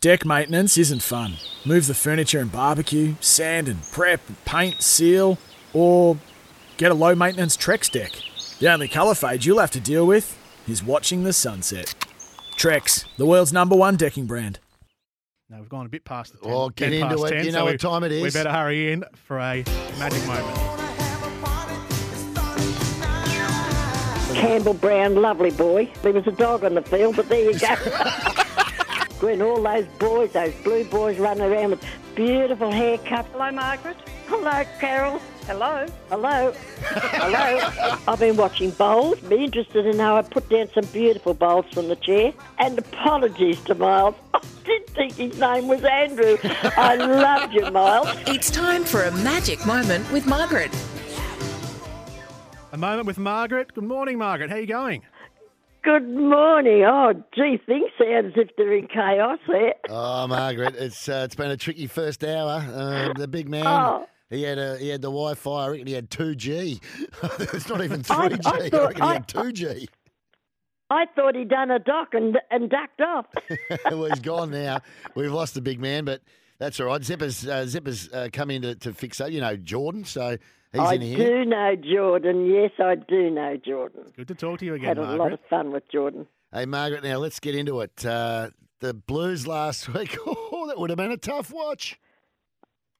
Deck maintenance isn't fun. Move the furniture and barbecue, sand and prep, paint, seal, or get a low maintenance Trex deck. The only colour fade you'll have to deal with is watching the sunset. Trex, the world's number one decking brand. Now we've gone a bit past the 10. Oh, get 10 into past it. 10, You know we- what time it We better hurry in for a magic moment. Campbell Brown, lovely boy. There was a dog on the field, but there you go. when all those boys, those blue boys running around with beautiful haircuts. Hello, Margaret. Hello, Carol. Hello. Hello. Hello. I've been watching bowls. Be interested to know I put down some beautiful bowls from the chair. And apologies to Miles. I didn't think his name was Andrew. I loved you, Miles. It's time for a magic moment with Margaret. A moment with Margaret. Good morning, Margaret. How are you going? Good morning. Oh, gee, things sound as if they're in chaos there. Oh, Margaret, it's uh, it's been a tricky first hour. Um, the big man, Oh. he had a he had the Wi-Fi. I reckon he had two G. it's not even three G. I I, thought- reckon he I- had two G. I thought he'd done a dock and, and ducked off. well, he's gone now. We've lost the big man, but that's all right. Zipper's uh, Zipper's uh, come in to, to fix that. You know, Jordan. So he's I in here. I do know Jordan. Yes, I do know Jordan. Good to talk to you again, Margaret. Had a lot of fun with Jordan. Hey, Margaret. Now let's get into it. Uh, the Blues last week. Oh, that would have been a tough watch.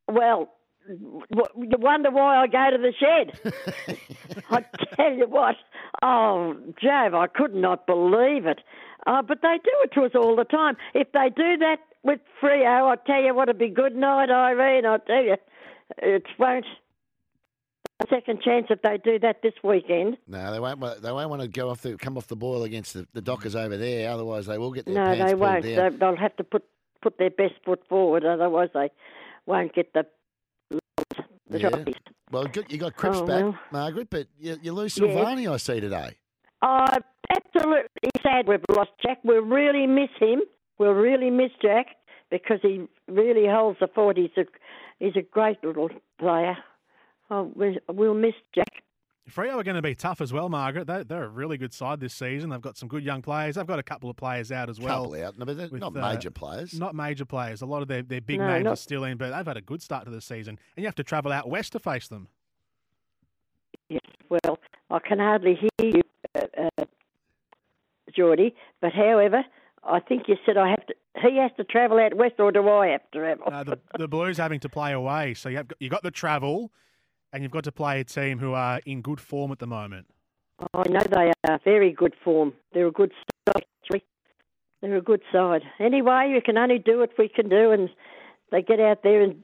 Well, w- you wonder why I go to the shed. I tell you what, oh, Jav, I could not believe it. Uh, but they do it to us all the time. If they do that with Freo, I tell you what, it'd be good night, Irene. I tell you, it won't. A second chance if they do that this weekend. No, they won't. They won't want to go off the come off the boil against the, the Dockers over there. Otherwise, they will get their No, pants they won't. down. They'll have to put put their best foot forward. Otherwise, they won't get the the Yeah. trophies. Well, good, you got Cripps Oh, back, well. Margaret, but you, you lose. Silvagni, I see today. Oh, absolutely sad we've lost Jack. We really miss him. We'll really miss Jack because he really holds the fort. He's a he's a great little player. Oh, we, we'll miss Jack. Freo are going to be tough as well, Margaret. They're, they're a really good side this season. They've got some good young players. They've got a couple of players out as well. Couple out, no, but they're with, not uh, major players. Not major players. A lot of their, their big No, names are still in, but they've had a good start to the season. And you have to travel out west to face them. Yes, well, I can hardly hear you, uh, uh, Geordie. But however, I think you said I have to. He has to travel out west, or do I have to travel? Uh, the, the Blues having to play away. So you have got, you got the travel and you've got to play a team who are in good form at the moment. I know they are very good form. They're a good side. They're a good side. Anyway, you can only do what we can do, and they get out there and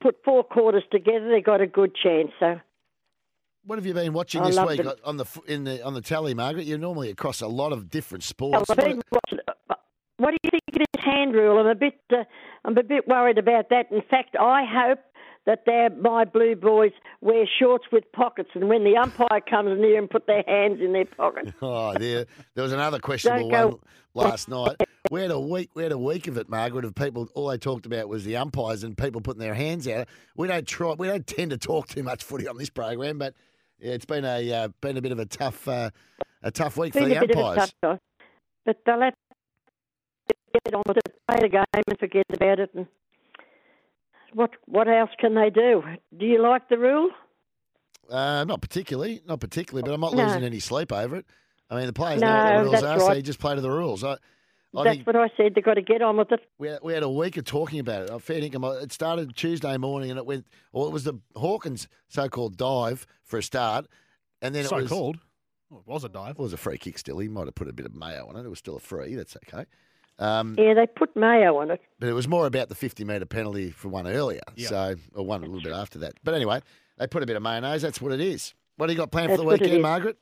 put four quarters together. They got a good chance. So What have you been watching I this week them. on the in the on the tally, Margaret? You're normally across a lot of different sports. I've What- watching- uh, what do you think of this hand rule? I'm a bit, uh, I'm a bit worried about that. In fact, I hope that their my blue boys wear shorts with pockets, and when the umpire comes near and put their hands in their pockets. Oh, there, there was another questionable one last night. We had a week, we had a week of it, Margaret. Of people, all they talked about was the umpires and people putting their hands out. We don't try, we don't tend to talk too much footy on this program, but yeah, it's been a uh, been a bit of a tough uh, a tough week for the a bit of a umpires. tough but they'll have to get on with it, play the game, and forget about it. And what what else can they do? Do you like the rule? Uh, not particularly, not particularly, but I'm not No. losing any sleep over it. I mean, the players No, know what the rules are, so you just play to the rules. I, I That's what I said. They've got to get on with it. we had, we had a week of talking about it. I fair dinkum. It started Tuesday morning, and it went. Well, it was the Hawkins so-called dive for a start, and then it so was called. Well, it was a dive. It was a free kick. Still, he might have put a bit of mayo on it. It was still a free. That's okay. Um, Yeah, they put mayo on it. but it was more about the 50 metre penalty for one earlier. Yeah. So, or one a little bit after that. But anyway, they put a bit of mayonnaise. That's what it is. What do you got planned for the what it weekend, is. Margaret?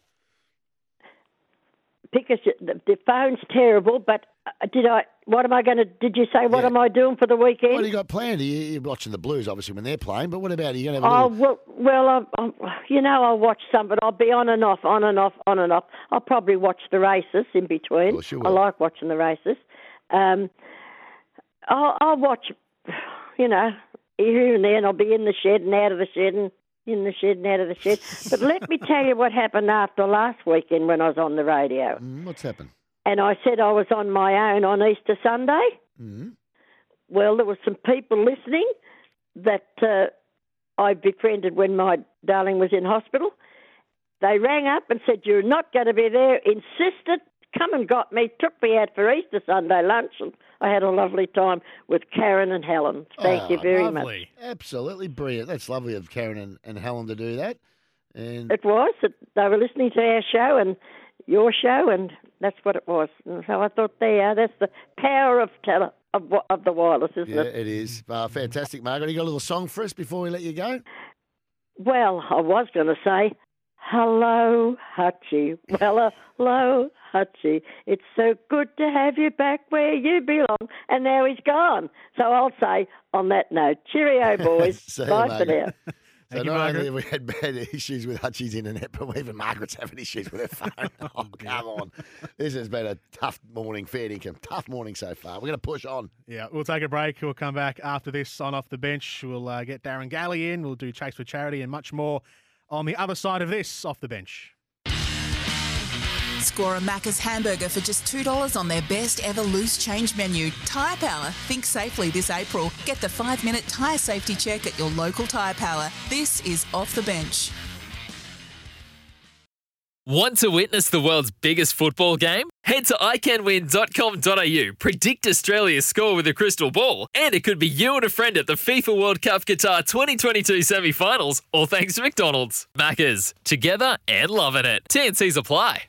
Because the, the phone's terrible. But uh, did I? What am I going to? Did you say what Yeah. am I doing for the weekend? What do you got planned? You- You're watching the Blues, obviously, when they're playing. But what about are you going to have a Oh little... well, well, I'm, I'm, you know, I'll watch some, but I'll be on and off, on and off, on and off. I'll probably watch the races in between. course you I like watching the races. Um, I'll, I'll watch, you know, here and there, and I'll be in the shed and out of the shed and in the shed and out of the shed. But let me tell you what happened after last weekend when I was on the radio. Mm, what's happened? And I said I was on my own on Easter Sunday. Mm. Well, there were some people listening that uh, I befriended when my darling was in hospital. They rang up and said, You're not going to be there. Insisted, come and got me, took me out for Easter Sunday lunch, and I had a lovely time with Karen and Helen. Thank Oh, you very much. Absolutely brilliant. That's lovely of Karen and, and Helen to do that. And It was. It, they were listening to our show and your show, and that's what it was. And so I thought, there, that's the power of tele, of, of the wireless, isn't it? yeah, it? it is. Uh, fantastic, Margaret. You got a little song for us before we let you go? Well, I was going to say, hello, Hutchie. Well, hello, Hutchie. It's so good to have you back where you belong. And now he's gone. So I'll say, on that note, cheerio, boys. See you, Bye for now. So Thank you, not only have we had bad issues with Hutchie's internet, but even Margaret's having issues with her phone. oh, come on. This has been a tough morning, fair income. Tough morning so far. We're going to push on. Yeah, we'll take a break. We'll come back after this on Off the Bench. We'll uh, get Darren Galley in. We'll do Chase for Charity and much more on the other side of this Off the Bench. Score a Macca's hamburger for just $2 on their best ever loose change menu. Tyre Power. Think safely this April. Get the five minute tyre safety check at your local Tyre Power. This is Off the Bench. Want to witness the world's biggest football game? Head to iCanWin.com.au, predict Australia's score with a crystal ball, and it could be you and a friend at the FIFA World Cup Qatar 2022 semi finals, all thanks to McDonald's. Maccas, together and loving it. TNCs apply.